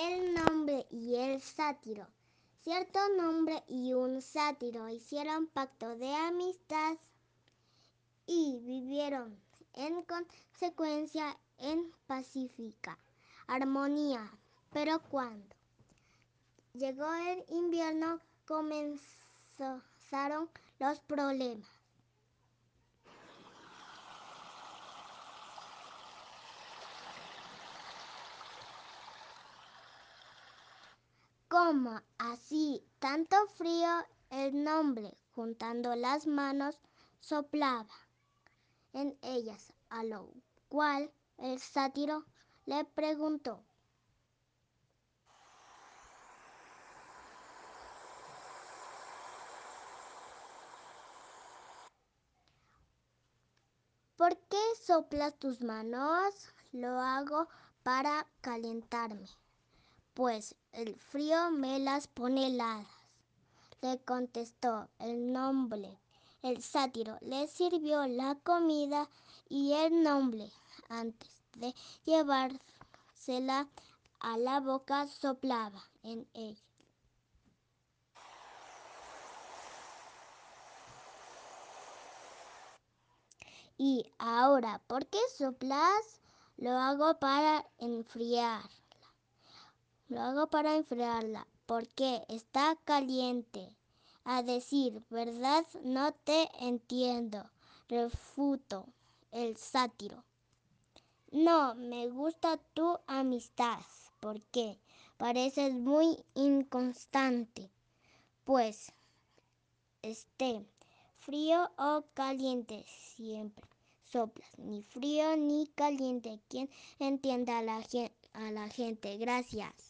El nombre y el sátiro. Cierto nombre y un sátiro hicieron pacto de amistad y vivieron en consecuencia en pacífica armonía. Pero cuando llegó el invierno comenzaron los problemas. Como así tanto frío, el nombre, juntando las manos, soplaba en ellas, a lo cual el sátiro le preguntó. ¿Por qué soplas tus manos? Lo hago para calentarme pues el frío me las pone heladas. Le contestó el nombre. El sátiro le sirvió la comida y el nombre, antes de llevársela a la boca, soplaba en ella. Y ahora, ¿por qué soplas? Lo hago para enfriar. Lo hago para enfriarla porque está caliente. A decir verdad, no te entiendo. Refuto el sátiro. No me gusta tu amistad porque pareces muy inconstante. Pues esté frío o caliente, siempre soplas, ni frío ni caliente. Quien entienda a la gente. Gracias.